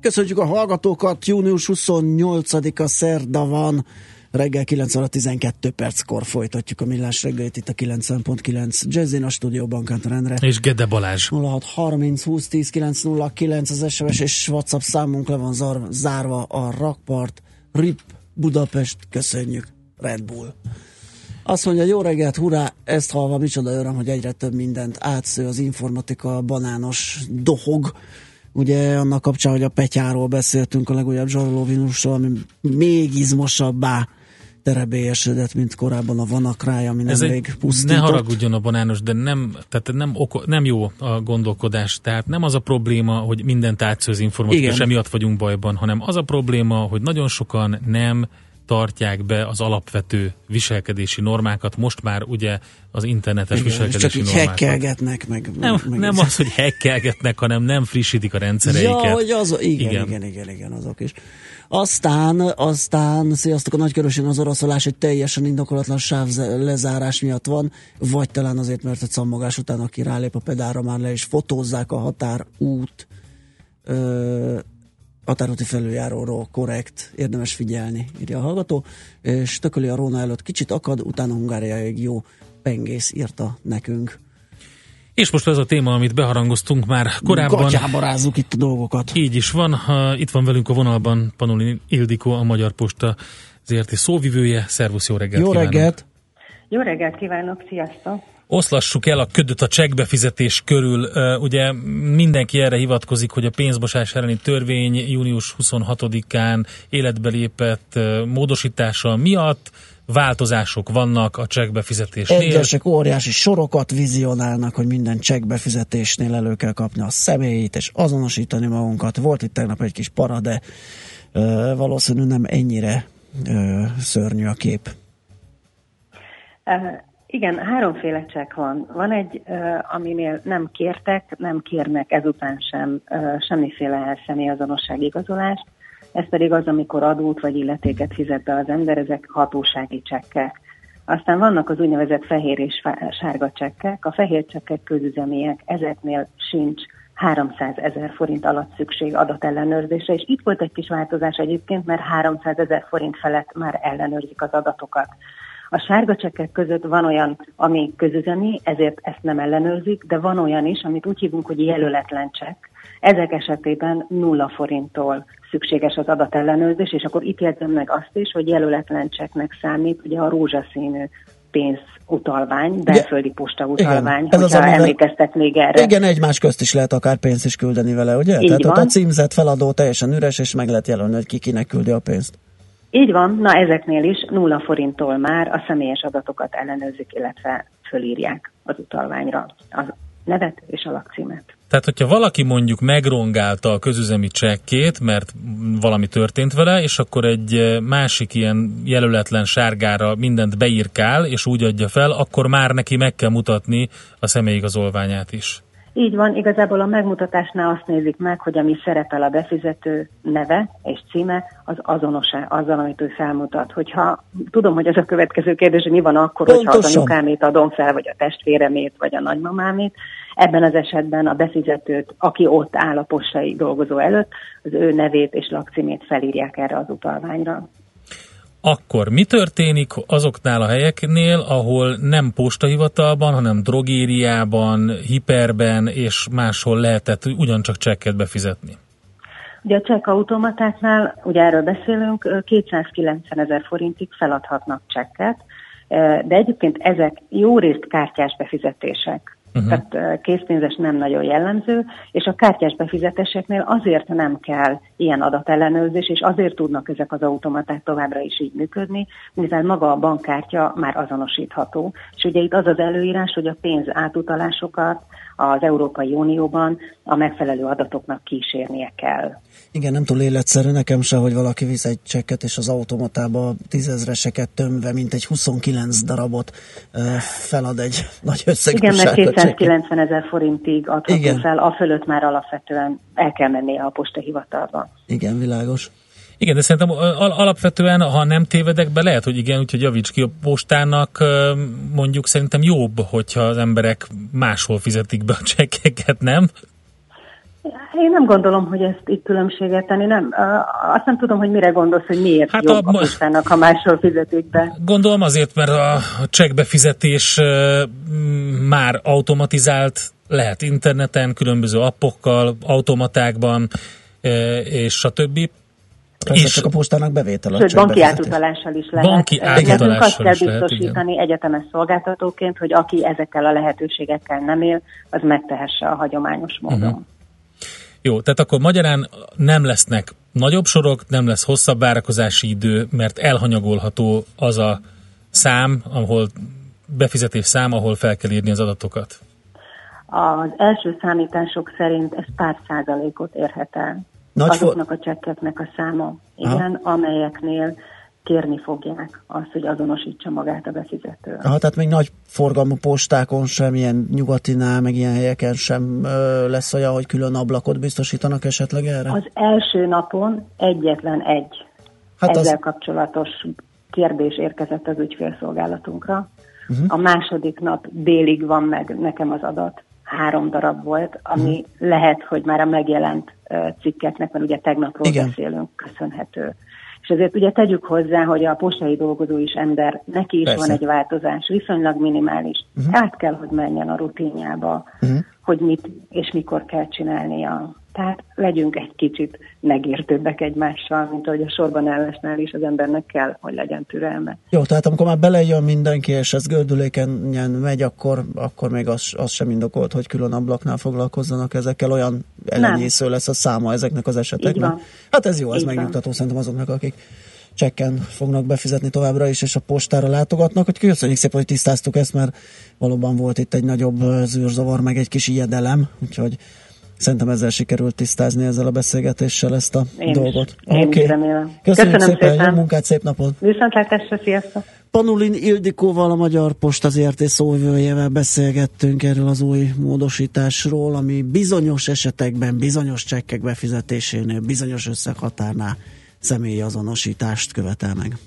Köszönjük a hallgatókat, június 28-a szerda van, reggel 9 óra 12 perckor folytatjuk a millás reggelit itt a 90.9 Jazzin a stúdióban Kántor Endre. És Gede Balázs. 06 30 20 10 909 az SMS és WhatsApp számunk le van zar, zárva a rakpart. RIP Budapest, köszönjük. Red Bull. Azt mondja, jó reggelt, hurrá, ezt halva, micsoda öröm, hogy egyre több mindent átsző az informatika, a banános dohog. Ugye annak kapcsán, hogy a Petyáról beszéltünk a legújabb zsarolóvinusról, ami még izmosabbá terebélyesedett, mint korábban a vanakráj, ami nem még pusztított. Ne haragudjon a banános, de nem, tehát nem, oko, nem jó a gondolkodás. Tehát nem az a probléma, hogy mindent átsző az informatika, és emiatt vagyunk bajban, hanem az a probléma, hogy nagyon sokan nem tartják be az alapvető viselkedési normákat, most már ugye az internetes Igen, viselkedési csak normákat. hekkelgetnek meg. Nem, meg nem az, hogy hekkelgetnek, hanem nem frissítik a rendszereiket. Ja, hogy az, igen, igen, igen, igen, igen, azok is. Aztán, aztán, sziasztok, a nagykörösén az oroszolás egy teljesen indokolatlan sáv lezárás miatt van, vagy talán azért, mert a cammogás után, aki rálép a pedálra, már le is fotózzák a határút ö, határúti felüljáróról korrekt, érdemes figyelni, írja a hallgató, és tököli a Róna előtt kicsit akad, utána Hungáriáig jó pengész írta nekünk. És most ez a téma, amit beharangoztunk már korábban. Gatyába rázzuk itt a dolgokat. Így is van. Ha itt van velünk a vonalban Panoli Ildikó, a Magyar Posta ZRT szóvivője. Szervusz, jó reggelt Jó kívánok. reggelt! Jó reggelt kívánok, sziasztok! Oszlassuk el a ködöt a csekkbefizetés körül. Ugye mindenki erre hivatkozik, hogy a pénzmosás elleni törvény június 26-án életbe lépett módosítása miatt változások vannak a csekkbefizetésnél. Egyesek óriási sorokat vizionálnak, hogy minden csekkbefizetésnél elő kell kapni a személyét, és azonosítani magunkat. Volt itt tegnap egy kis para, de ö, valószínű nem ennyire ö, szörnyű a kép. Igen, háromféle csekk van. Van egy, aminél nem kértek, nem kérnek ezután sem semmiféle személyazonosság igazolást. Ez pedig az, amikor adót vagy illetéket fizet be az ember, ezek hatósági csekkek. Aztán vannak az úgynevezett fehér és sárga csekkek. A fehér csekkek közüzemiek, ezeknél sincs 300 ezer forint alatt szükség adatellenőrzésre, és itt volt egy kis változás egyébként, mert 300 ezer forint felett már ellenőrzik az adatokat. A sárga csekkek között van olyan, ami közüzemi, ezért ezt nem ellenőrzik, de van olyan is, amit úgy hívunk, hogy jelöletlen csekk. Ezek esetében nulla forinttól szükséges az adatellenőrzés, és akkor itt jegyzem meg azt is, hogy jelöletlen csekknek számít ugye a rózsaszínű pénzutalvány, belföldi posta utalvány, Ez az, amivel- emlékeztek még erre. Igen, egymás közt is lehet akár pénzt is küldeni vele, ugye? Így Tehát ott van. a címzett feladó teljesen üres, és meg lehet jelölni, hogy ki kinek küldi a pénzt. Így van, na ezeknél is nulla forinttól már a személyes adatokat ellenőrzik, illetve fölírják az utalványra a nevet és a lakcímet. Tehát, hogyha valaki mondjuk megrongálta a közüzemi csekkét, mert valami történt vele, és akkor egy eh, másik ilyen jelöletlen sárgára mindent beírkál, és úgy adja fel, akkor már neki meg kell mutatni a személyigazolványát is. Így van, igazából a megmutatásnál azt nézik meg, hogy ami szerepel a befizető neve és címe, az azonos-e azzal, amit ő felmutat. Hogyha tudom, hogy ez a következő kérdés, hogy mi van akkor, hogyha az Pontosan. anyukámét adom fel, vagy a testvéremét, vagy a nagymamámét. Ebben az esetben a befizetőt, aki ott áll a postai dolgozó előtt, az ő nevét és lakcímét felírják erre az utalványra. Akkor mi történik azoknál a helyeknél, ahol nem postahivatalban, hanem drogériában, hiperben és máshol lehetett ugyancsak csekket befizetni? Ugye a csekkautomatáknál, ugye erről beszélünk, ö, 290 ezer forintig feladhatnak csekket, de egyébként ezek jó részt kártyás befizetések. Uh-huh. Tehát készpénzes nem nagyon jellemző, és a kártyás befizetéseknél azért nem kell ilyen adatellenőrzés, és azért tudnak ezek az automaták továbbra is így működni, mivel maga a bankkártya már azonosítható. És ugye itt az az előírás, hogy a pénz átutalásokat az Európai Unióban a megfelelő adatoknak kísérnie kell. Igen, nem túl életszerű nekem se, hogy valaki visz egy csekket, és az automatába tízezreseket tömve, mint egy 29 darabot felad egy nagy összegű Igen, mert 290 ezer forintig adható Igen. fel, a fölött már alapvetően el kell mennie a postahivatalba. Igen, világos. Igen, de szerintem alapvetően, ha nem tévedek be, lehet, hogy igen, úgyhogy javíts ki a postának, mondjuk szerintem jobb, hogyha az emberek máshol fizetik be a csekkeket, nem? Én nem gondolom, hogy ezt itt különbséget tenni. Nem, azt nem tudom, hogy mire gondolsz, hogy miért hát jobb a, a postának, ha máshol fizetik be. Gondolom azért, mert a csekkbefizetés már automatizált, lehet interneten, különböző appokkal, automatákban, és stb. Persze és csak a postának bevétel. Sőt, banki átutalással is lehet. Banki átutalással azt kell biztosítani lehet, egyetemes szolgáltatóként, hogy aki ezekkel a lehetőségekkel nem él, az megtehesse a hagyományos módon. Uh-huh. Jó, tehát akkor magyarán nem lesznek nagyobb sorok, nem lesz hosszabb várakozási idő, mert elhanyagolható az a szám, ahol befizetés szám, ahol fel kell írni az adatokat. Az első számítások szerint ez pár százalékot érhet el. Nagy azoknak a csekkeknek a száma, igen, Aha. amelyeknél kérni fogják azt, hogy azonosítsa magát a befizető. Aha, tehát még nagy forgalmú postákon sem, ilyen nyugatinál, meg ilyen helyeken sem ö, lesz olyan, hogy külön ablakot biztosítanak esetleg erre? Az első napon egyetlen egy hát ezzel az... kapcsolatos kérdés érkezett az ügyfélszolgálatunkra. Uh-huh. A második nap délig van meg nekem az adat, három darab volt, ami uh-huh. lehet, hogy már a megjelent cikkeknek, mert ugye tegnapról Igen. beszélünk, köszönhető. És ezért ugye tegyük hozzá, hogy a postai dolgozó is ember, neki is Persze. van egy változás, viszonylag minimális. Uh-huh. Át kell, hogy menjen a rutinjába, uh-huh. Hogy mit és mikor kell csinálnia. Tehát legyünk egy kicsit megértőbbek egymással, mint ahogy a sorban állásnál is az embernek kell, hogy legyen türelme. Jó, tehát amikor már belejön mindenki, és ez gördülékenyen megy, akkor, akkor még az, az sem indokolt, hogy külön ablaknál foglalkozzanak ezekkel, olyan elenyésző lesz a száma ezeknek az eseteknek. Hát ez jó, ez megnyugtató szerintem azoknak, akik csekken fognak befizetni továbbra is, és a postára látogatnak. Hogy köszönjük szépen, hogy tisztáztuk ezt, mert valóban volt itt egy nagyobb zűrzavar, meg egy kis ijedelem, úgyhogy Szerintem ezzel sikerült tisztázni ezzel a beszélgetéssel ezt a én dolgot. Is, én okay. is remélem. Köszönjük Köszönöm szépen, szépen. jó munkát, szép napot! Viszontlátásra, sziasztok! Panulin Ildikóval, a Magyar Posta ZRT szóvivőjével beszélgettünk erről az új módosításról, ami bizonyos esetekben, bizonyos csekkek befizetésénél, bizonyos összeghatárnál személyi azonosítást követel meg.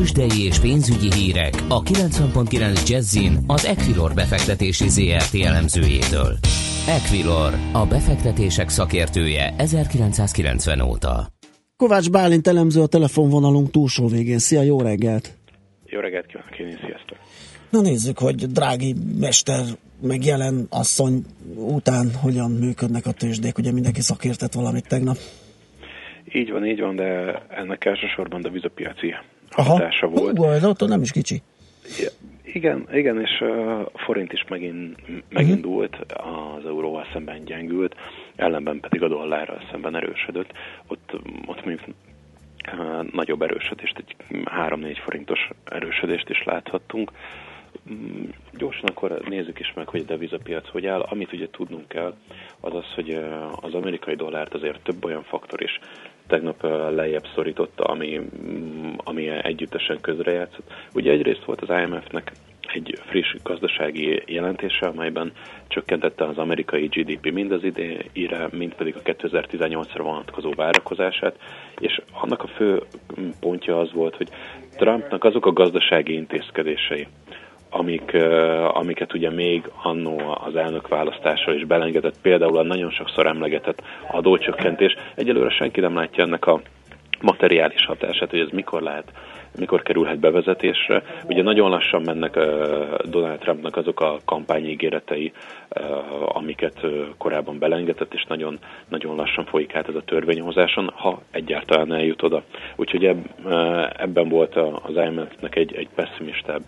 Tőzsdei és pénzügyi hírek a 90.9 Jazzin az Equilor befektetési ZRT elemzőjétől. Equilor, a befektetések szakértője 1990 óta. Kovács Bálint elemző a telefonvonalunk túlsó végén. Szia, jó reggelt! Jó reggelt kívánok én, sziasztok! Na nézzük, hogy drági mester meg jelen asszony után hogyan működnek a tőzsdék. Ugye mindenki szakértett valamit tegnap. Így van, így van, de ennek elsősorban a vizapiaci hatása Aha. volt. Hú, attól nem is kicsi. Igen, igen, és a forint is megint, megindult, az euróval szemben gyengült, ellenben pedig a dollárral szemben erősödött. Ott, ott mondjuk nagyobb erősödést, egy 3-4 forintos erősödést is láthattunk. Mm, gyorsan akkor nézzük is meg, hogy a devizapiac hogy áll. Amit ugye tudnunk kell, az az, hogy az amerikai dollárt azért több olyan faktor is tegnap lejjebb szorította, ami, mm, ami együttesen közrejátszott. Ugye egyrészt volt az IMF-nek egy friss gazdasági jelentése, amelyben csökkentette az amerikai GDP mind az idejére, mind pedig a 2018-ra vonatkozó várakozását, és annak a fő pontja az volt, hogy Trumpnak azok a gazdasági intézkedései, amik, amiket ugye még annó az elnök választással is belengedett, például a nagyon sokszor emlegetett adócsökkentés. Egyelőre senki nem látja ennek a materiális hatását, hogy ez mikor lehet, mikor kerülhet bevezetésre. Ugye nagyon lassan mennek Donald Trumpnak azok a kampányígéretei, amiket korábban belengedett, és nagyon, nagyon lassan folyik át ez a törvényhozáson, ha egyáltalán eljut oda. Úgyhogy ebben volt az IMF-nek egy, egy pessimistább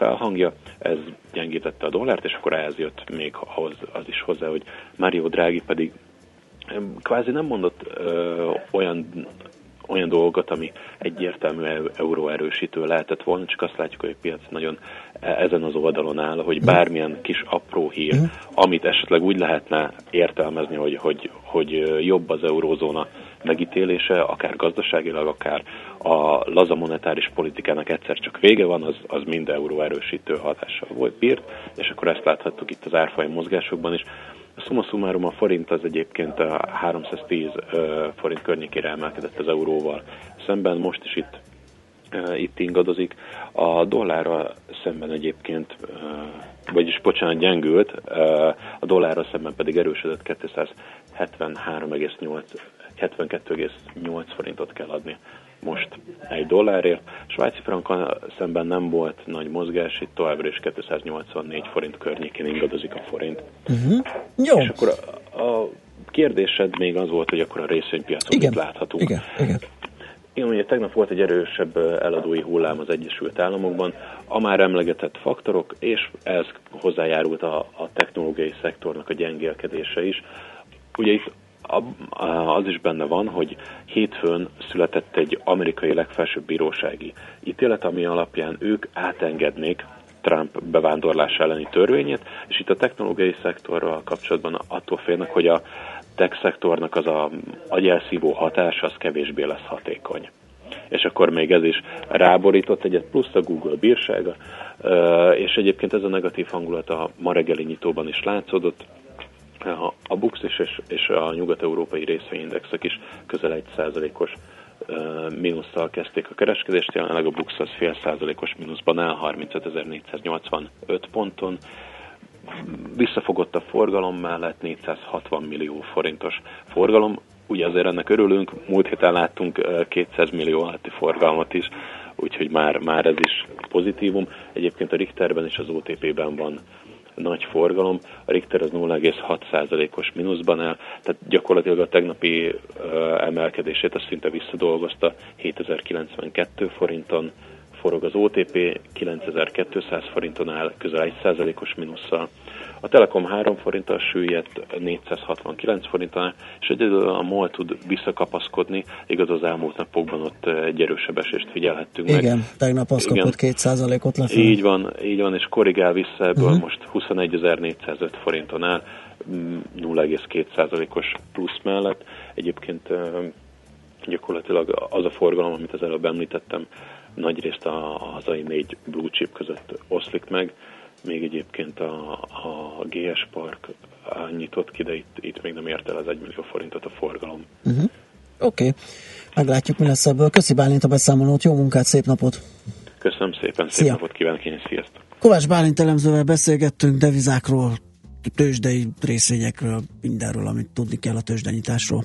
felhangja, ez gyengítette a dollárt, és akkor ehhez jött még ahhoz az is hozzá, hogy Mario Draghi pedig kvázi nem mondott ö, olyan olyan dolgokat, ami egyértelmű euró erősítő lehetett volna, csak azt látjuk, hogy a piac nagyon e, ezen az oldalon áll, hogy bármilyen kis apró hír, amit esetleg úgy lehetne értelmezni, hogy, hogy, hogy jobb az eurózóna megítélése, akár gazdaságilag, akár a laza monetáris politikának egyszer csak vége van, az, az mind euró erősítő hatással volt bírt, és akkor ezt láthattuk itt az árfolyam mozgásokban is. Summa summarum a forint az egyébként a 310 forint környékére emelkedett az euróval szemben, most is itt itt ingadozik. A dollárra szemben egyébként, vagyis bocsánat, gyengült, a dollárra szemben pedig erősödött 273,8 72,8 forintot kell adni most egy dollárért. Svájci frankkal szemben nem volt nagy mozgás, itt továbbra is 284 forint környékén ingadozik a forint. Uh-huh. Jó. És akkor a, a kérdésed még az volt, hogy akkor a részvénypiacon igen. mit láthatunk. Igen, igen. Igen, ugye tegnap volt egy erősebb eladói hullám az Egyesült Államokban, a már emlegetett faktorok, és ez hozzájárult a, a technológiai szektornak a gyengélkedése is. Ugye itt az is benne van, hogy hétfőn született egy amerikai legfelsőbb bírósági ítélet, ami alapján ők átengednék Trump bevándorlás elleni törvényét, és itt a technológiai szektorral kapcsolatban attól félnek, hogy a tech szektornak az a agyelszívó hatása az kevésbé lesz hatékony. És akkor még ez is ráborított egyet, plusz a Google bírsága, és egyébként ez a negatív hangulat a ma reggeli nyitóban is látszódott, a BUX és, és a nyugat-európai részvényindexek is közel egy százalékos mínusszal kezdték a kereskedést, jelenleg a BUX az fél százalékos mínuszban áll 35.485 ponton. Visszafogott a forgalom mellett 460 millió forintos forgalom. Ugye azért ennek örülünk, múlt héten láttunk 200 millió alatti forgalmat is, úgyhogy már, már ez is pozitívum. Egyébként a Richterben és az OTP-ben van nagy forgalom, a Richter az 0,6%-os mínuszban áll, tehát gyakorlatilag a tegnapi emelkedését azt szinte visszadolgozta 7092 forinton, forog az OTP 9200 forinton áll, közel 1%-os mínusszal. A Telekom 3 forinttal süllyedt 469 forinttal, és egyedül a MOL tud visszakapaszkodni, igaz az elmúlt napokban ott egy erősebb esést figyelhettünk Igen, meg. tegnap az kapott 2%-ot lefelé. Így van, így van, és korrigál vissza ebből uh-huh. most 21.405 forinton áll, 0,2%-os mm, plusz mellett. Egyébként gyakorlatilag az a forgalom, amit az előbb említettem, nagyrészt a hazai négy blue chip között oszlik meg, még egyébként a, a GS Park nyitott ki, de itt, itt még nem ért el az 1 millió forintot a forgalom. Uh-huh. Oké, okay. meglátjuk, mi lesz ebből. Köszi Bálint a beszámolót, jó munkát, szép napot! Köszönöm szépen, szép Szia. napot kívánok én, sziasztok! Kovács Bálint elemzővel beszélgettünk devizákról, tőzsdei részvényekről, mindenről, amit tudni kell a tőzsdenyításról.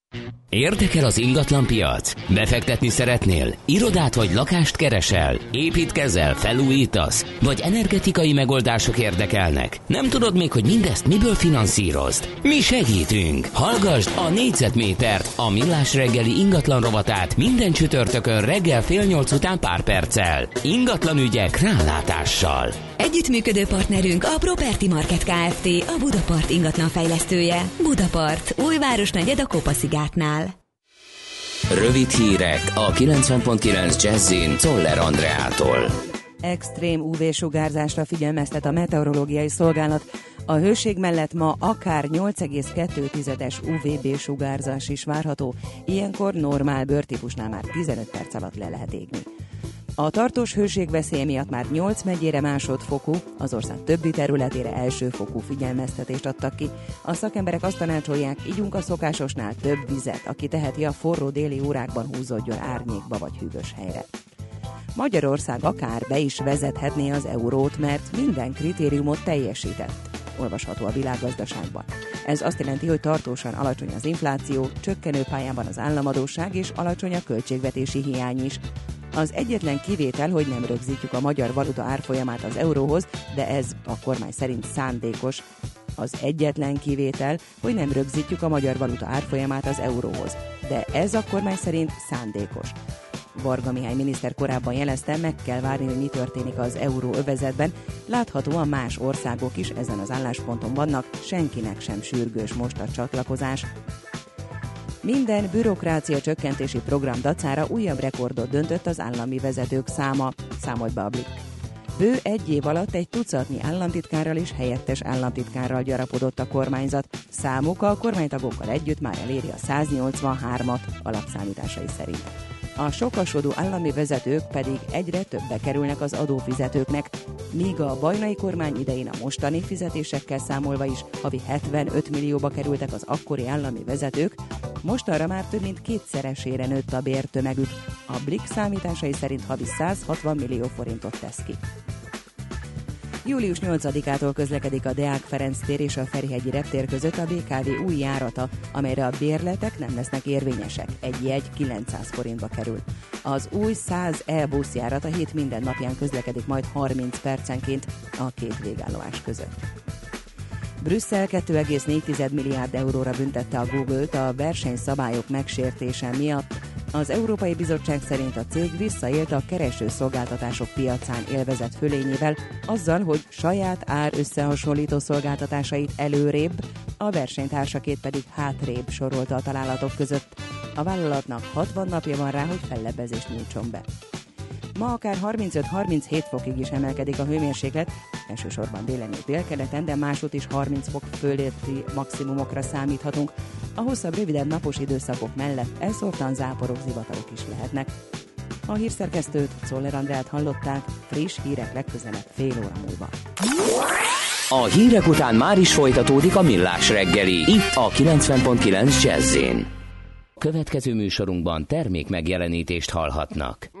Érdekel az ingatlan piac? Befektetni szeretnél? Irodát vagy lakást keresel? Építkezel? Felújítasz? Vagy energetikai megoldások érdekelnek? Nem tudod még, hogy mindezt miből finanszírozd? Mi segítünk! Hallgasd a négyzetmétert, a millás reggeli ingatlan rovatát minden csütörtökön reggel fél nyolc után pár perccel. Ingatlan ügyek rálátással. Együttműködő partnerünk a Property Market Kft. A Budapart ingatlan fejlesztője. Budapart, újváros negyed a Kopaszigátnál. Rövid hírek a 90.9 Jazzin Toller Andreától. Extrém UV-sugárzásra figyelmeztet a meteorológiai szolgálat. A hőség mellett ma akár 8,2-es UVB-sugárzás is várható, ilyenkor normál bőrtípusnál már 15 perc alatt le lehet égni. A tartós hőségveszély miatt már 8 megyére másodfokú, az ország többi területére elsőfokú figyelmeztetést adtak ki. A szakemberek azt tanácsolják, ígyunk a szokásosnál több vizet, aki teheti a forró déli órákban húzódjon árnyékba vagy hűvös helyre. Magyarország akár be is vezethetné az eurót, mert minden kritériumot teljesített olvasható a világgazdaságban. Ez azt jelenti, hogy tartósan alacsony az infláció, csökkenő pályában az államadóság és alacsony a költségvetési hiány is. Az egyetlen kivétel, hogy nem rögzítjük a magyar valuta árfolyamát az euróhoz, de ez a kormány szerint szándékos. Az egyetlen kivétel, hogy nem rögzítjük a magyar valuta árfolyamát az euróhoz, de ez a kormány szerint szándékos. Varga Mihály miniszter korábban jelezte, meg kell várni, hogy mi történik az euróövezetben. Láthatóan más országok is ezen az állásponton vannak, senkinek sem sürgős most a csatlakozás. Minden bürokrácia csökkentési program dacára újabb rekordot döntött az állami vezetők száma, számolt be a Blik. Bő egy év alatt egy tucatnyi államtitkárral és helyettes államtitkárral gyarapodott a kormányzat. Számuk a kormánytagokkal együtt már eléri a 183-at alapszámításai szerint. A sokasodó állami vezetők pedig egyre többe kerülnek az adófizetőknek, míg a bajnai kormány idején a mostani fizetésekkel számolva is havi 75 millióba kerültek az akkori állami vezetők, mostanra már több mint kétszeresére nőtt a bértömegük. A BRIC számításai szerint havi 160 millió forintot tesz ki. Július 8-ától közlekedik a Deák Ferenc tér és a Ferihegyi reptér között a BKV új járata, amelyre a bérletek nem lesznek érvényesek. Egy jegy 900 forintba kerül. Az új 100 e-busz járat a hét minden napján közlekedik majd 30 percenként a két végállomás között. Brüsszel 2,4 milliárd euróra büntette a Google-t a versenyszabályok megsértése miatt, az Európai Bizottság szerint a cég visszaélt a kereső szolgáltatások piacán élvezett fölényével, azzal, hogy saját ár összehasonlító szolgáltatásait előrébb, a versenytársakét pedig hátrébb sorolta a találatok között. A vállalatnak 60 napja van rá, hogy fellebbezést nyújtson be. Ma akár 35-37 fokig is emelkedik a hőmérséklet, elsősorban délen és délkeleten, de másút is 30 fok fölötti maximumokra számíthatunk. A hosszabb, rövidebb napos időszakok mellett elszórtan záporok, zivatarok is lehetnek. A hírszerkesztőt, Szoller Andrát hallották, friss hírek legközelebb fél óra múlva. A hírek után már is folytatódik a millás reggeli, itt a 90.9 jazz Következő műsorunkban termék megjelenítést hallhatnak.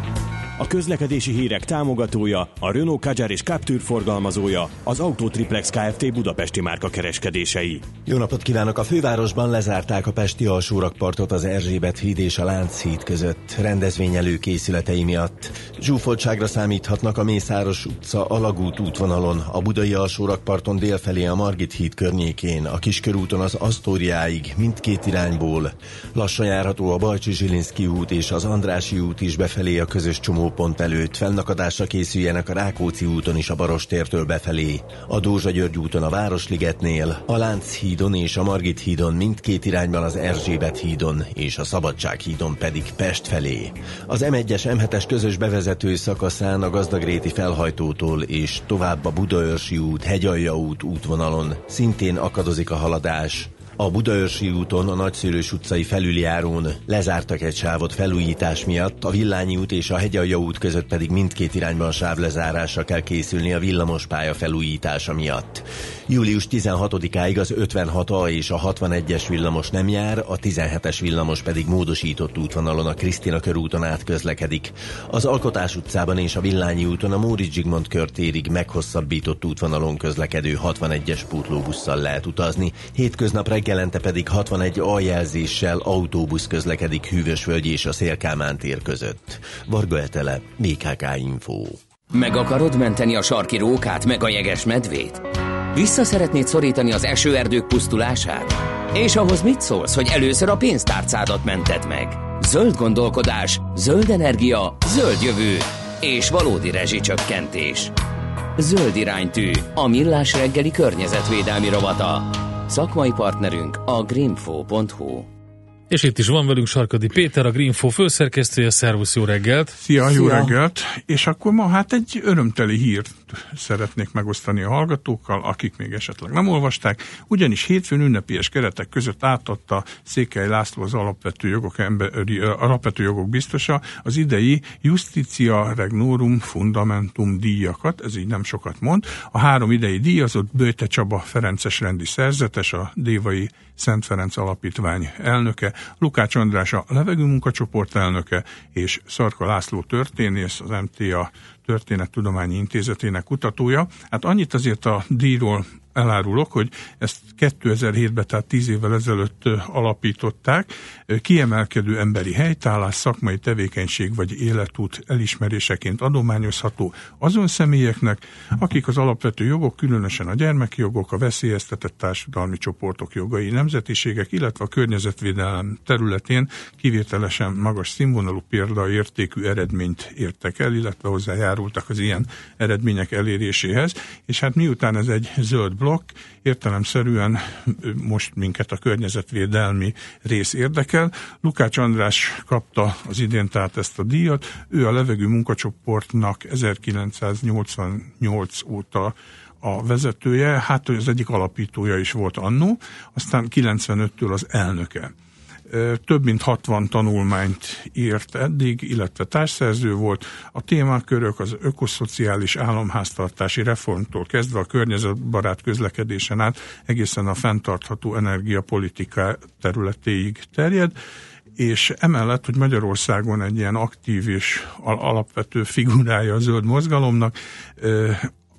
a közlekedési hírek támogatója, a Renault Kadjar és Captur forgalmazója, az Autotriplex Kft. Budapesti márka kereskedései. Jó napot kívánok! A fővárosban lezárták a Pesti alsórakpartot az Erzsébet híd és a Lánchíd között rendezvény előkészületei miatt. Zsúfoltságra számíthatnak a Mészáros utca alagút útvonalon, a Budai alsórakparton délfelé a Margit híd környékén, a Kiskörúton az Asztóriáig, mindkét irányból. Lassan járható a Bajcsi Zsilinszki út és az Andrási út is befelé a közös csomó pont előtt fennakadásra készüljenek a Rákóczi úton is a Barostértől befelé, a Dózsa György úton a Városligetnél, a Lánchídon és a Margit hídon mindkét irányban az Erzsébet hídon és a Szabadság hídon pedig Pest felé. Az M1-es M7-es közös bevezető szakaszán a Gazdagréti felhajtótól és tovább a Budaörsi út, Hegyalja út útvonalon szintén akadozik a haladás. A Budaörsi úton, a Nagyszülős utcai felüljárón lezártak egy sávot felújítás miatt, a Villányi út és a Hegyalja út között pedig mindkét irányban sávlezárásra kell készülni a villamospálya felújítása miatt. Július 16-áig az 56A és a 61-es villamos nem jár, a 17-es villamos pedig módosított útvonalon a Krisztina körúton át közlekedik. Az Alkotás utcában és a Villányi úton a Móricz Zsigmond körtérig meghosszabbított útvonalon közlekedő 61-es pótlóbusszal lehet utazni. Hétköznap reggelente pedig 61 aljelzéssel autóbusz közlekedik Hűvösvölgy és a Szélkámán tér között. Varga Etele, BKK Info. Meg akarod menteni a sarki rókát, meg a jeges medvét? Vissza szeretnéd szorítani az esőerdők pusztulását? És ahhoz mit szólsz, hogy először a pénztárcádat mented meg? Zöld gondolkodás, zöld energia, zöld jövő és valódi rezsicsökkentés. Zöld iránytű, a millás reggeli környezetvédelmi rovata. Szakmai partnerünk a greenfo.hu. És itt is van velünk Sarkadi Péter, a Greenfo főszerkesztője. Szervusz, jó reggelt! Szia, jó Szia. reggelt! És akkor ma hát egy örömteli hírt szeretnék megosztani a hallgatókkal, akik még esetleg nem olvasták, ugyanis hétfőn ünnepélyes keretek között átadta Székely László az alapvető jogok, emberi, alapvető jogok biztosa az idei Justitia Regnorum Fundamentum díjakat, ez így nem sokat mond. A három idei díjazott Bőte Csaba Ferences rendi szerzetes, a Dévai Szent Ferenc Alapítvány elnöke, Lukács András a levegő munkacsoport elnöke, és Szarka László történész, az MTA Történettudományi Intézetének kutatója. Hát annyit azért a díjról elárulok, hogy ezt 2007-ben, tehát 10 évvel ezelőtt alapították. Kiemelkedő emberi helytállás, szakmai tevékenység vagy életút elismeréseként adományozható azon személyeknek, akik az alapvető jogok, különösen a gyermeki jogok, a veszélyeztetett társadalmi csoportok jogai, nemzetiségek, illetve a környezetvédelem területén kivételesen magas színvonalú példaértékű eredményt értek el, illetve hozzájárultak az ilyen eredmények eléréséhez. És hát miután ez egy zöld blokk, értelemszerűen most minket a környezetvédelmi rész érdekel. Lukács András kapta az idén tehát ezt a díjat, ő a levegő munkacsoportnak 1988 óta a vezetője, hát az egyik alapítója is volt annó, aztán 95-től az elnöke több mint 60 tanulmányt írt eddig, illetve társszerző volt. A témakörök az ökoszociális államháztartási reformtól kezdve a környezetbarát közlekedésen át egészen a fenntartható energiapolitika területéig terjed és emellett, hogy Magyarországon egy ilyen aktív és alapvető figurája a zöld mozgalomnak,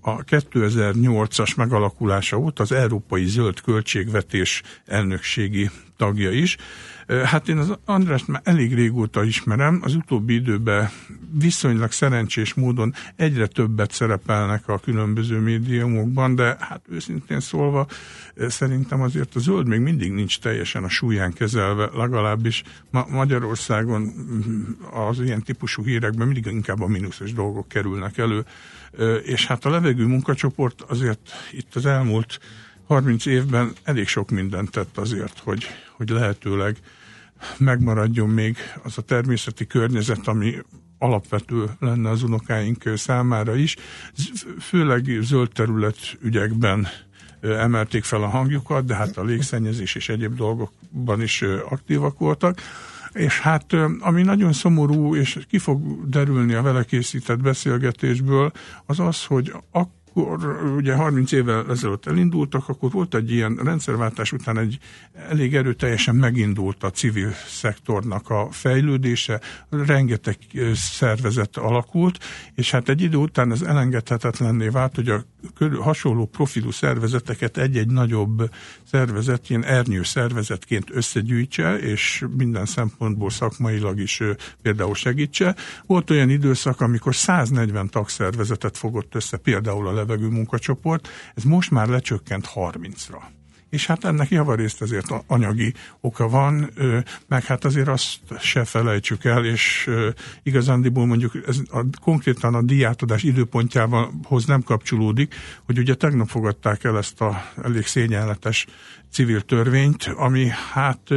a 2008-as megalakulása óta az Európai Zöld Költségvetés elnökségi tagja is. Hát én az Andrást már elég régóta ismerem, az utóbbi időben viszonylag szerencsés módon egyre többet szerepelnek a különböző médiumokban, de hát őszintén szólva szerintem azért a zöld még mindig nincs teljesen a súlyán kezelve, legalábbis ma Magyarországon mm, az ilyen típusú hírekben mindig inkább a mínuszos dolgok kerülnek elő, és hát a levegő munkacsoport azért itt az elmúlt 30 évben elég sok mindent tett azért, hogy, hogy lehetőleg megmaradjon még az a természeti környezet, ami alapvető lenne az unokáink számára is. Főleg zöld terület ügyekben emelték fel a hangjukat, de hát a légszennyezés és egyéb dolgokban is aktívak voltak. És hát ami nagyon szomorú, és ki fog derülni a vele készített beszélgetésből, az az, hogy akkor akkor ugye 30 évvel ezelőtt elindultak, akkor volt egy ilyen rendszerváltás után egy elég erőteljesen megindult a civil szektornak a fejlődése, rengeteg szervezet alakult, és hát egy idő után ez elengedhetetlenné vált, hogy a hasonló profilú szervezeteket egy-egy nagyobb szervezet, ilyen ernyő szervezetként összegyűjtse, és minden szempontból szakmailag is például segítse. Volt olyan időszak, amikor 140 tagszervezetet fogott össze, például a levegő munkacsoport, ez most már lecsökkent 30-ra és hát ennek javarészt azért anyagi oka van, meg hát azért azt se felejtsük el, és igazándiból mondjuk ez a, konkrétan a diátadás időpontjához nem kapcsolódik, hogy ugye tegnap fogadták el ezt a elég szényelletes civil törvényt, ami hát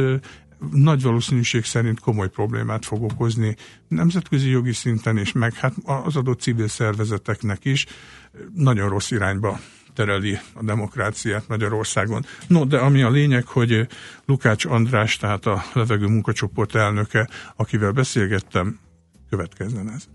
nagy valószínűség szerint komoly problémát fog okozni nemzetközi jogi szinten, és meg hát az adott civil szervezeteknek is nagyon rossz irányba tereli a demokráciát Magyarországon. No, de ami a lényeg, hogy Lukács András, tehát a levegő munkacsoport elnöke, akivel beszélgettem, következzen ez.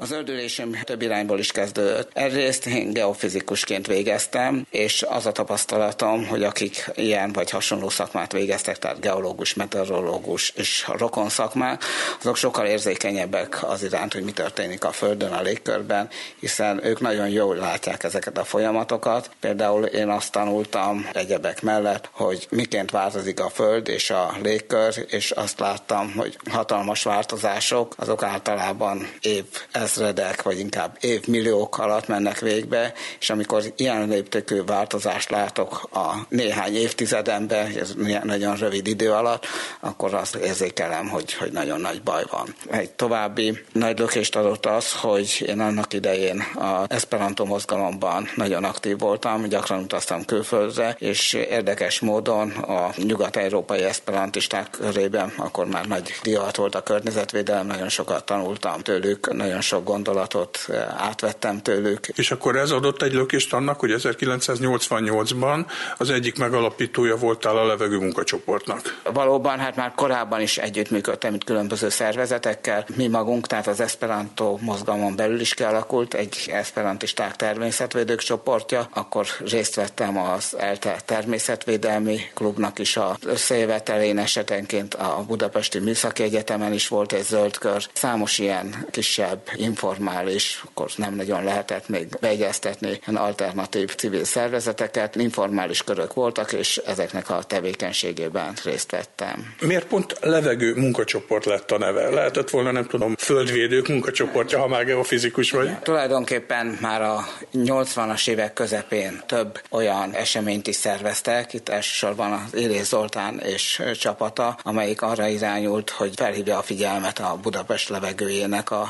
Az öldülésem több irányból is kezdődött. Egyrészt én geofizikusként végeztem, és az a tapasztalatom, hogy akik ilyen vagy hasonló szakmát végeztek, tehát geológus, meteorológus és rokon szakmák, azok sokkal érzékenyebbek az iránt, hogy mi történik a Földön, a légkörben, hiszen ők nagyon jól látják ezeket a folyamatokat. Például én azt tanultam egyebek mellett, hogy miként változik a Föld és a légkör, és azt láttam, hogy hatalmas változások, azok általában év ezredek, vagy inkább évmilliók alatt mennek végbe, és amikor ilyen léptékű változást látok a néhány évtizeden ez nagyon rövid idő alatt, akkor azt érzékelem, hogy, hogy nagyon nagy baj van. Egy további nagy lökést adott az, hogy én annak idején a Esperanto mozgalomban nagyon aktív voltam, gyakran utaztam külföldre, és érdekes módon a nyugat-európai esperantisták körében akkor már nagy divat volt a környezetvédelem, nagyon sokat tanultam tőlük, nagyon sok sok gondolatot átvettem tőlük. És akkor ez adott egy lökést annak, hogy 1988-ban az egyik megalapítója voltál a levegő munkacsoportnak. Valóban, hát már korábban is együttműködtem itt különböző szervezetekkel. Mi magunk, tehát az Esperanto mozgalmon belül is kialakult egy esperantisták természetvédők csoportja, akkor részt vettem az ELTE természetvédelmi klubnak is a összejövetelén esetenként a Budapesti Műszaki Egyetemen is volt egy zöld kör. Számos ilyen kisebb, informális, akkor nem nagyon lehetett még beegyeztetni alternatív civil szervezeteket, informális körök voltak, és ezeknek a tevékenységében részt vettem. Miért pont levegő munkacsoport lett a neve? Lehetett volna, nem tudom, földvédők munkacsoportja, ha már geofizikus vagy? Tulajdonképpen már a 80-as évek közepén több olyan eseményt is szerveztek, itt elsősorban az Érés Zoltán és csapata, amelyik arra irányult, hogy felhívja a figyelmet a Budapest levegőjének a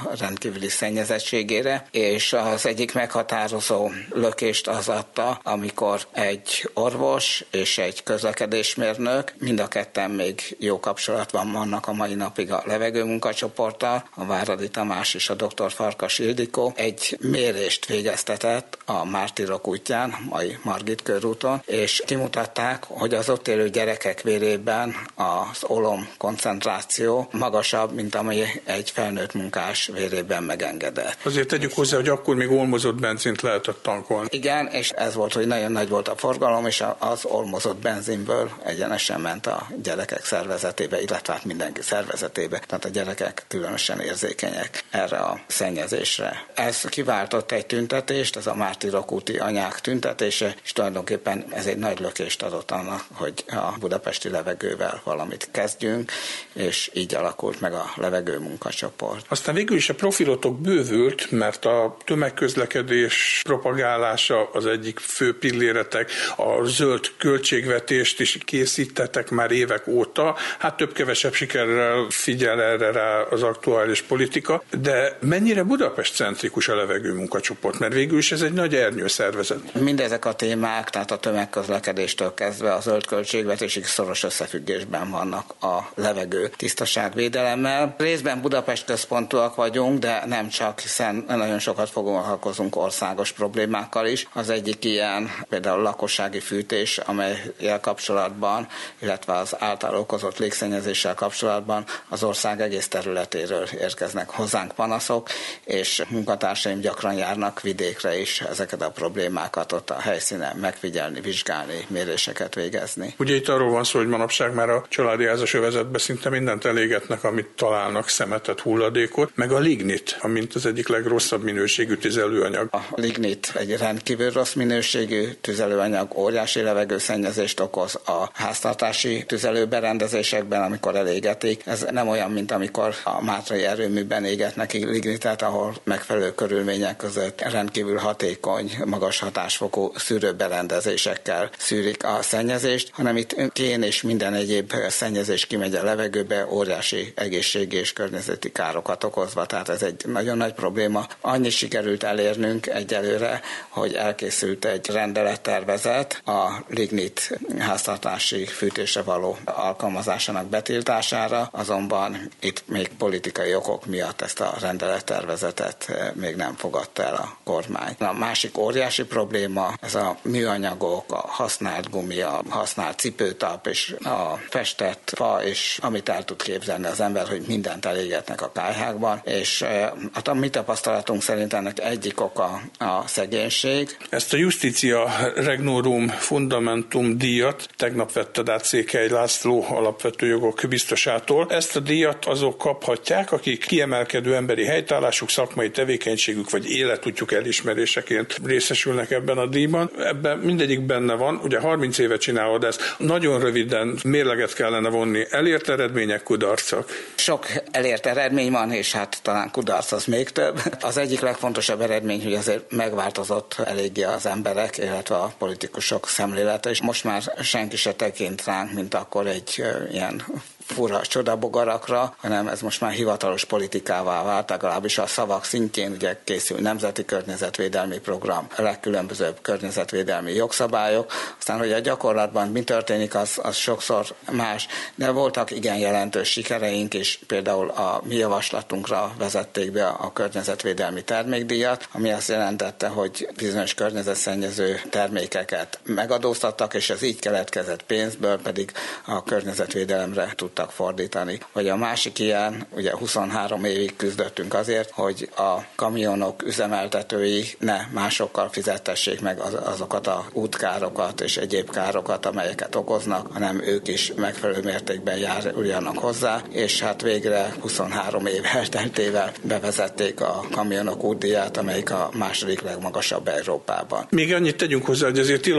rendkívüli szennyezettségére, és az egyik meghatározó lökést az adta, amikor egy orvos és egy közlekedésmérnök, mind a ketten még jó kapcsolatban vannak a mai napig a levegő munkacsoporttal, a Váradi Tamás és a dr. Farkas Ildikó egy mérést végeztetett a Mártirok útján, mai Margit körúton, és kimutatták, hogy az ott élő gyerekek vérében az olom koncentráció magasabb, mint ami egy felnőtt munkás vérében megengedett. Azért tegyük hozzá, hogy akkor még olmozott benzint lehetett tankolni. Igen, és ez volt, hogy nagyon nagy volt a forgalom, és az olmozott benzinből egyenesen ment a gyerekek szervezetébe, illetve hát mindenki szervezetébe. Tehát a gyerekek különösen érzékenyek erre a szennyezésre. Ez kiváltott egy tüntetést, ez a Mártirok úti anyák tüntetése, és tulajdonképpen ez egy nagy lökést adott annak, hogy a budapesti levegővel valamit kezdjünk, és így alakult meg a levegő munkacsoport. Aztán végül is a profilotok bővült, mert a tömegközlekedés propagálása az egyik fő pilléretek, a zöld költségvetést is készítettek már évek óta, hát több-kevesebb sikerrel figyel erre rá az aktuális politika, de mennyire Budapest centrikus a levegő munkacsoport, mert végül is ez egy nagy ernyőszervezet. Mindezek a témák, tehát a tömegközlekedéstől kezdve a zöld költségvetésig szoros összefüggésben vannak a levegő tisztaságvédelemmel. Részben Budapest központúak vagyunk, de nem csak, hiszen nagyon sokat foglalkozunk országos problémákkal is. Az egyik ilyen például a lakossági fűtés, amelyel kapcsolatban, illetve az által okozott légszennyezéssel kapcsolatban az ország egész területéről érkeznek hozzánk panaszok, és munkatársaim gyakran járnak vidékre is ezeket a problémákat ott a helyszínen megfigyelni, vizsgálni, méréseket végezni. Ugye itt arról van szó, hogy manapság már a családi házas övezetbe szinte mindent elégetnek, amit találnak, szemetet, hulladékot, meg a lignit, amint az egyik legrosszabb minőségű tüzelőanyag. A lignit egy rendkívül rossz minőségű tüzelőanyag, óriási levegőszennyezést okoz a háztartási tüzelőberendezésekben, amikor elégetik. Ez nem olyan, mint amikor a Mátrai erőműben égetnek lignitet, ahol megfelelő körülmények között rendkívül hatékony, magas hatásfokú szűrőberendezésekkel szűrik a szennyezést, hanem itt kén és minden egyéb szennyezés kimegy a levegőbe, óriási egészségi és környezeti károkat okozva, tehát ez egy nagyon nagy probléma. Annyi sikerült elérnünk egyelőre, hogy elkészült egy rendelettervezet a lignit háztartási fűtésre való alkalmazásának betiltására, azonban itt még politikai okok miatt ezt a rendelettervezetet még nem fogadta el a kormány. A másik óriási probléma ez a műanyagok, a használt gumi, a használt cipőtap és a festett fa, és amit el tud képzelni az ember, hogy mindent elégetnek a kájhákban, és hát a mi tapasztalatunk szerint ennek egyik oka a szegénység. Ezt a Justícia Regnorum Fundamentum díjat tegnap vetted át Székely László alapvető jogok biztosától. Ezt a díjat azok kaphatják, akik kiemelkedő emberi helytállásuk, szakmai tevékenységük vagy életútjuk elismeréseként részesülnek ebben a díjban. Ebben mindegyik benne van, ugye 30 éve csinálod ezt, nagyon röviden mérleget kellene vonni, elért eredmények, kudarcok. Sok elért eredmény van, és hát talán kudarc az még több. Az egyik legfontosabb eredmény, hogy azért megváltozott eléggé az emberek, illetve a politikusok szemlélete, és most már senki se tekint ránk, mint akkor egy ilyen fura csodabogarakra, hanem ez most már hivatalos politikává vált, legalábbis a szavak szintjén ugye készül nemzeti környezetvédelmi program, a legkülönbözőbb környezetvédelmi jogszabályok, aztán hogy a gyakorlatban mi történik, az, az sokszor más, de voltak igen jelentős sikereink is, például a mi javaslatunkra vezették be a környezetvédelmi termékdíjat, ami azt jelentette, hogy bizonyos környezetszennyező termékeket megadóztattak, és az így keletkezett pénzből pedig a környezetvédelemre tudtak fordítani. Vagy a másik ilyen, ugye 23 évig küzdöttünk azért, hogy a kamionok üzemeltetői ne másokkal fizettessék meg azokat a útkárokat és egyéb károkat, amelyeket okoznak, hanem ők is megfelelő mértékben járuljanak hozzá, és hát végre 23 év elteltével bevezették a kamionok útdíját, amelyik a második legmagasabb Európában. Még annyit tegyünk hozzá, hogy azért ti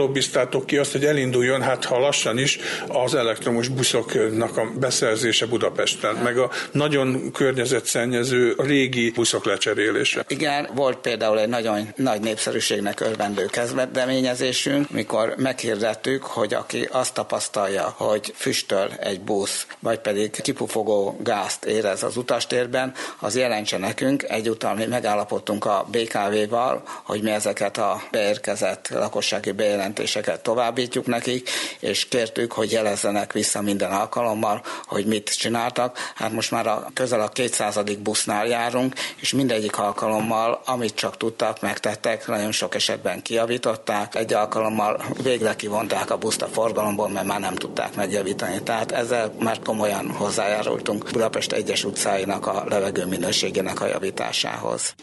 ki azt, hogy elinduljon, hát ha lassan is, az elektromos buszoknak a beszerzése Budapesten, meg a nagyon környezetszennyező régi buszok lecserélése. Igen, volt például egy nagyon nagy népszerűségnek örvendő kezdeményezésünk, mikor meghirdettük, hogy aki azt tapasztalja, hogy füstöl egy busz, vagy pedig kipufogó gázt érez az utastérben, az jelentse nekünk. Egyúttal mi megállapodtunk a BKV-val, hogy mi ezeket a beérkezett lakossági bejelentéseket továbbítjuk nekik, és kértük, hogy jelezzenek vissza minden alkalommal, hogy mit csináltak. Hát most már a közel a 200. busznál járunk, és mindegyik alkalommal, amit csak tudtak, megtettek, nagyon sok esetben kiavították. Egy alkalommal végre kivonták a buszt a forgalomból, mert már nem tudták megjavítani. Tehát ezzel már komolyan hozzájárultunk Budapest egyes utcáinak a levegő minőségének a javításához.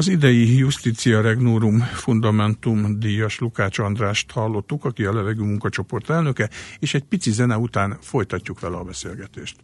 Az idei Justitia Regnorum Fundamentum díjas Lukács Andrást hallottuk, aki a levegő munkacsoport elnöke, és egy pici zene után folytatjuk vele a beszélgetést.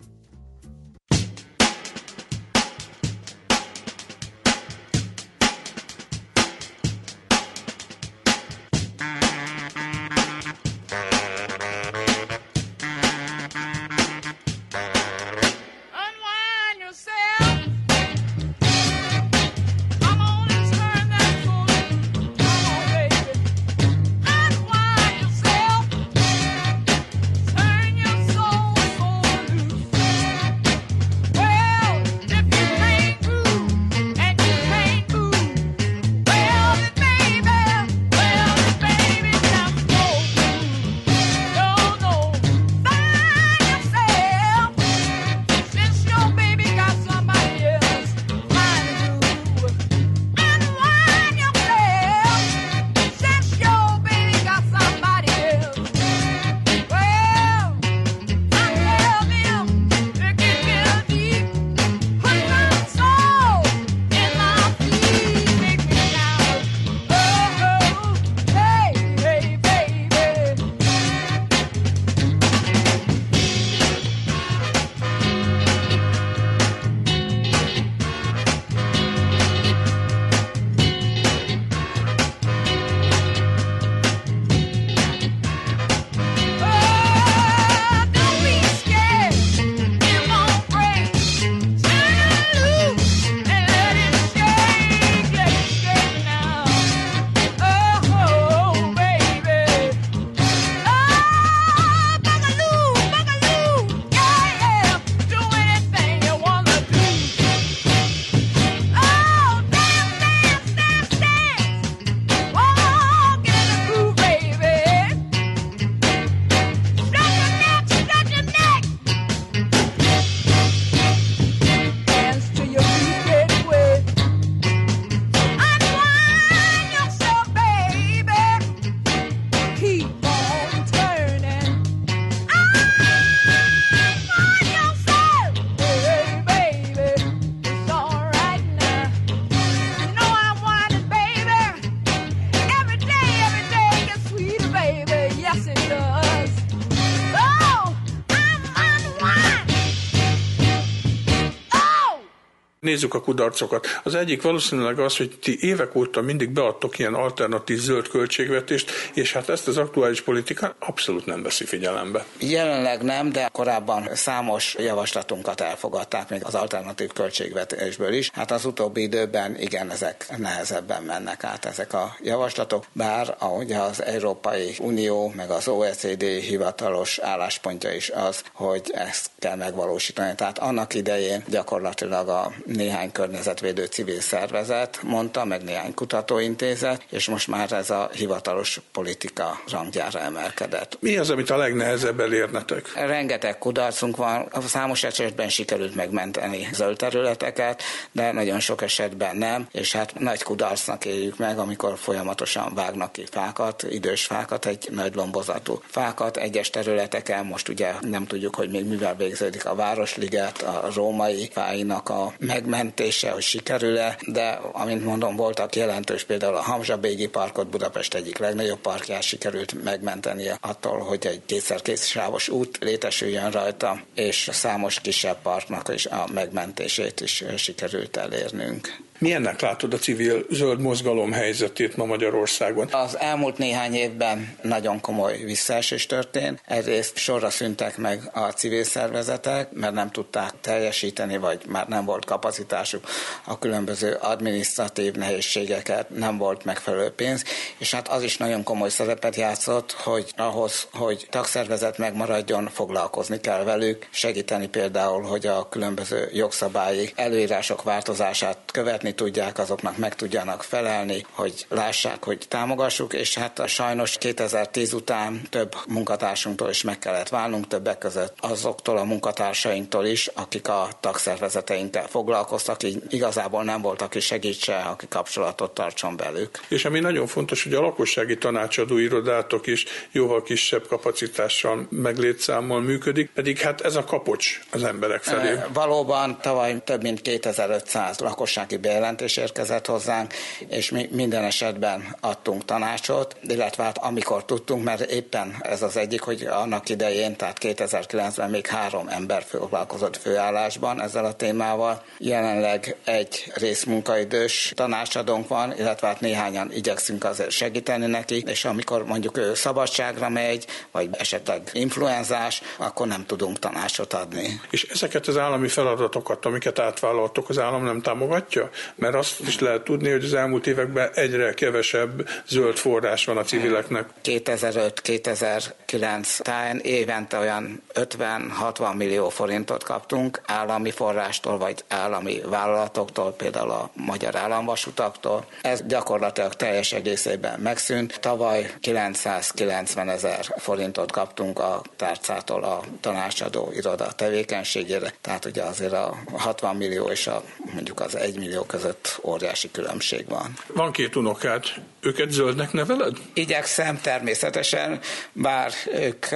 Nézzük a kudarcokat. Az egyik valószínűleg az, hogy ti évek óta mindig beadtok ilyen alternatív zöld költségvetést, és hát ezt az aktuális politika abszolút nem veszi figyelembe. Jelenleg nem, de korábban számos javaslatunkat elfogadták még az alternatív költségvetésből is. Hát az utóbbi időben igen, ezek nehezebben mennek át ezek a javaslatok, bár ahogy az Európai Unió meg az OECD hivatalos álláspontja is az, hogy ezt kell megvalósítani. Tehát annak idején gyakorlatilag a néhány környezetvédő civil szervezet mondta, meg néhány kutatóintézet, és most már ez a hivatalos politika rangjára emelkedett. Mi az, amit a legnehezebb elérnetek? Rengeteg kudarcunk van, számos esetben sikerült megmenteni zöld területeket, de nagyon sok esetben nem, és hát nagy kudarcnak éljük meg, amikor folyamatosan vágnak ki fákat, idős fákat, egy nagy lombozatú fákat egyes területeken, most ugye nem tudjuk, hogy még mivel végződik a Városliget, a római fáinak a megmentése, hogy sikerül-e, de amint mondom, voltak jelentős például a Hamzsabégi parkot, Budapest egyik legnagyobb parkját sikerült megmentenie attól, hogy egy kétszer kétsávos út létesüljön rajta, és számos kisebb parknak is a megmentését is sikerült elérnünk. Milyennek látod a civil zöld mozgalom helyzetét ma Magyarországon? Az elmúlt néhány évben nagyon komoly visszaesés történt. Egyrészt sorra szüntek meg a civil szervezetek, mert nem tudták teljesíteni, vagy már nem volt kapacitásuk a különböző adminisztratív nehézségeket, nem volt megfelelő pénz, és hát az is nagyon komoly szerepet játszott, hogy ahhoz, hogy tagszervezet megmaradjon, foglalkozni kell velük, segíteni például, hogy a különböző jogszabályi előírások változását követni követni tudják, azoknak meg tudjanak felelni, hogy lássák, hogy támogassuk, és hát a sajnos 2010 után több munkatársunktól is meg kellett válnunk, többek között azoktól a munkatársainktól is, akik a tagszervezeteinkkel foglalkoztak, így igazából nem volt, aki segítse, aki kapcsolatot tartson velük. És ami nagyon fontos, hogy a lakossági tanácsadó irodátok is jóval kisebb kapacitással, meglétszámmal működik, pedig hát ez a kapocs az emberek felé. E, valóban tavaly több mint 2500 lakossági bejelentés érkezett hozzánk, és mi minden esetben adtunk tanácsot, illetve hát amikor tudtunk, mert éppen ez az egyik, hogy annak idején, tehát 2009-ben még három ember foglalkozott főállásban ezzel a témával. Jelenleg egy részmunkaidős tanácsadónk van, illetve hát néhányan igyekszünk azért segíteni neki, és amikor mondjuk ő szabadságra megy, vagy esetleg influenzás, akkor nem tudunk tanácsot adni. És ezeket az állami feladatokat, amiket átvállaltok, az állam nem támogatja? Mert azt is lehet tudni, hogy az elmúlt években egyre kevesebb zöld forrás van a civileknek. 2005-2009 táján évente olyan 50-60 millió forintot kaptunk állami forrástól, vagy állami vállalatoktól, például a Magyar Államvasutaktól. Ez gyakorlatilag teljes egészében megszűnt. Tavaly 990 ezer forintot kaptunk a tárcától a tanácsadó iroda tevékenységére, tehát ugye azért a 60 millió és a mondjuk az 1 millió között óriási különbség van. Van két unokád, őket zöldnek neveled? Igyekszem természetesen, bár ők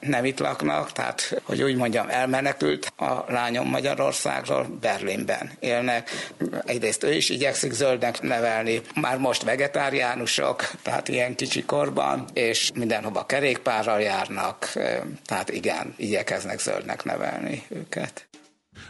nem itt laknak, tehát, hogy úgy mondjam, elmenekült a lányom Magyarországról, Berlinben élnek. Egyrészt ő is igyekszik zöldnek nevelni, már most vegetáriánusok, tehát ilyen kicsi korban, és mindenhova kerékpárral járnak, tehát igen, igyekeznek zöldnek nevelni őket.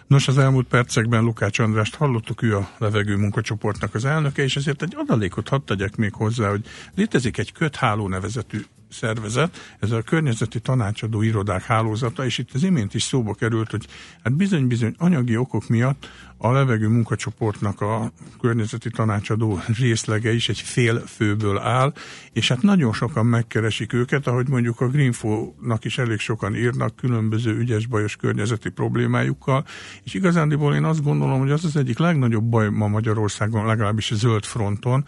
Nos, az elmúlt percekben Lukács Andrást hallottuk, ő a levegő munkacsoportnak az elnöke, és ezért egy adalékot hadd tegyek még hozzá, hogy létezik egy kötháló nevezetű szervezet, ez a környezeti tanácsadó irodák hálózata, és itt az imént is szóba került, hogy hát bizony-bizony anyagi okok miatt a levegő munkacsoportnak a környezeti tanácsadó részlege is egy fél főből áll, és hát nagyon sokan megkeresik őket, ahogy mondjuk a Greenfo-nak is elég sokan írnak különböző ügyes bajos környezeti problémájukkal, és igazándiból én azt gondolom, hogy az az egyik legnagyobb baj ma Magyarországon, legalábbis a zöld fronton,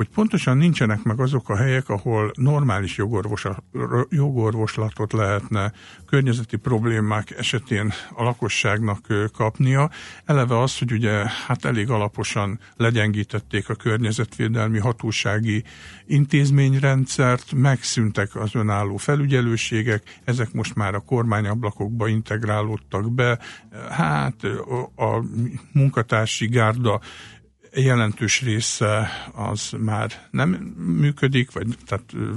hogy pontosan nincsenek meg azok a helyek, ahol normális jogorvos, jogorvoslatot lehetne környezeti problémák esetén a lakosságnak kapnia. Eleve az, hogy ugye hát elég alaposan legyengítették a környezetvédelmi hatósági intézményrendszert, megszűntek az önálló felügyelőségek, ezek most már a kormányablakokba integrálódtak be, hát a munkatársi gárda jelentős része az már nem működik, vagy tehát ö,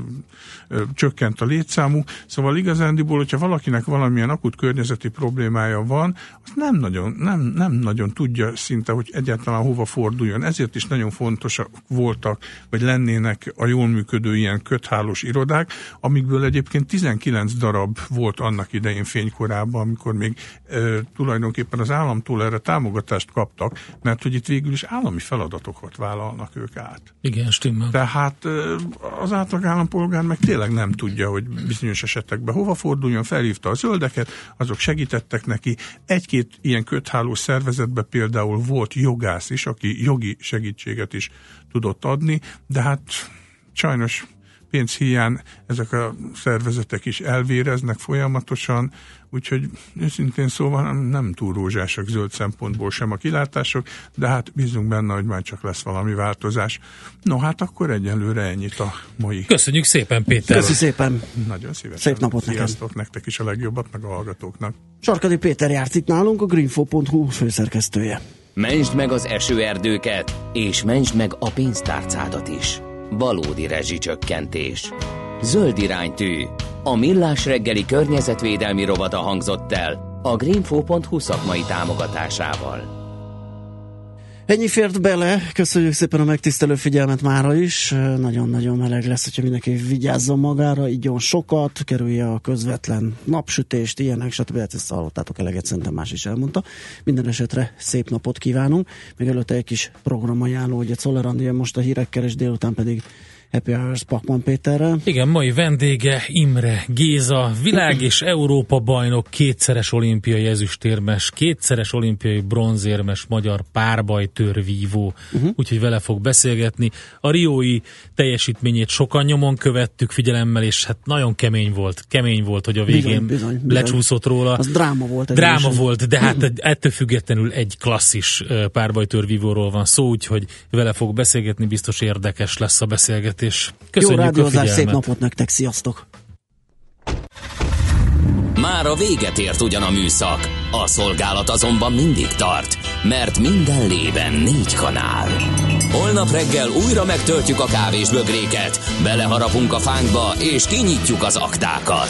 ö, csökkent a létszámú. Szóval igazándiból, hogyha valakinek valamilyen akut környezeti problémája van, az nem nagyon, nem, nem nagyon tudja szinte, hogy egyáltalán hova forduljon. Ezért is nagyon fontosak voltak, vagy lennének a jól működő ilyen köthálós irodák, amikből egyébként 19 darab volt annak idején fénykorában, amikor még ö, tulajdonképpen az államtól erre támogatást kaptak, mert hogy itt végül is állami feladatokat vállalnak ők át. Igen, stimmel. Tehát az átlag állampolgár meg tényleg nem tudja, hogy bizonyos esetekben hova forduljon, felhívta a zöldeket, azok segítettek neki. Egy-két ilyen köthálós szervezetben például volt jogász is, aki jogi segítséget is tudott adni, de hát sajnos pénzhiány ezek a szervezetek is elvéreznek folyamatosan, úgyhogy őszintén szóval nem, nem túl rózsásak zöld szempontból sem a kilátások, de hát bízunk benne, hogy már csak lesz valami változás. No hát akkor egyelőre ennyit a mai. Köszönjük szépen, Péter! Köszi szépen! Nagyon szívesen. Szép napot Sziasztok neked! nektek is a legjobbat, meg a hallgatóknak. Sarkadi Péter járt itt nálunk, a greenfo.hu főszerkesztője. Mentsd meg az esőerdőket, és mentsd meg a pénztárcádat is valódi rezsicsökkentés. Zöld iránytű. A millás reggeli környezetvédelmi rovata hangzott el a greenfo.hu szakmai támogatásával. Ennyi fért bele, köszönjük szépen a megtisztelő figyelmet mára is. Nagyon-nagyon meleg lesz, hogyha mindenki vigyázzon magára, igyon sokat, kerülje a közvetlen napsütést, ilyenek, stb. Hát ezt hallottátok eleget, szerintem más is elmondta. Minden esetre szép napot kívánunk. Még előtte egy kis programajánló, ugye Czoller most a hírekkel, és délután pedig Happy Hours Pakman Péterrel. Igen, mai vendége Imre Géza, világ és Európa bajnok, kétszeres olimpiai ezüstérmes, kétszeres olimpiai bronzérmes magyar párbajtörvívó, uh-huh. úgyhogy vele fog beszélgetni. A Riói teljesítményét sokan nyomon követtük figyelemmel, és hát nagyon kemény volt, kemény volt, hogy a végén bizony, bizony, bizony. lecsúszott róla. Az dráma volt. Dráma volt, de hát ettől függetlenül egy klasszis párbajtörvívóról van szó, úgyhogy vele fog beszélgetni, biztos érdekes lesz a beszélgetés beszélgetés. Köszönjük Jó rádiózás, szép napot nektek, sziasztok! Már a véget ért ugyan a műszak, a szolgálat azonban mindig tart, mert minden lében négy kanál. Holnap reggel újra megtöltjük a kávés bögréket, beleharapunk a fánkba és kinyitjuk az aktákat.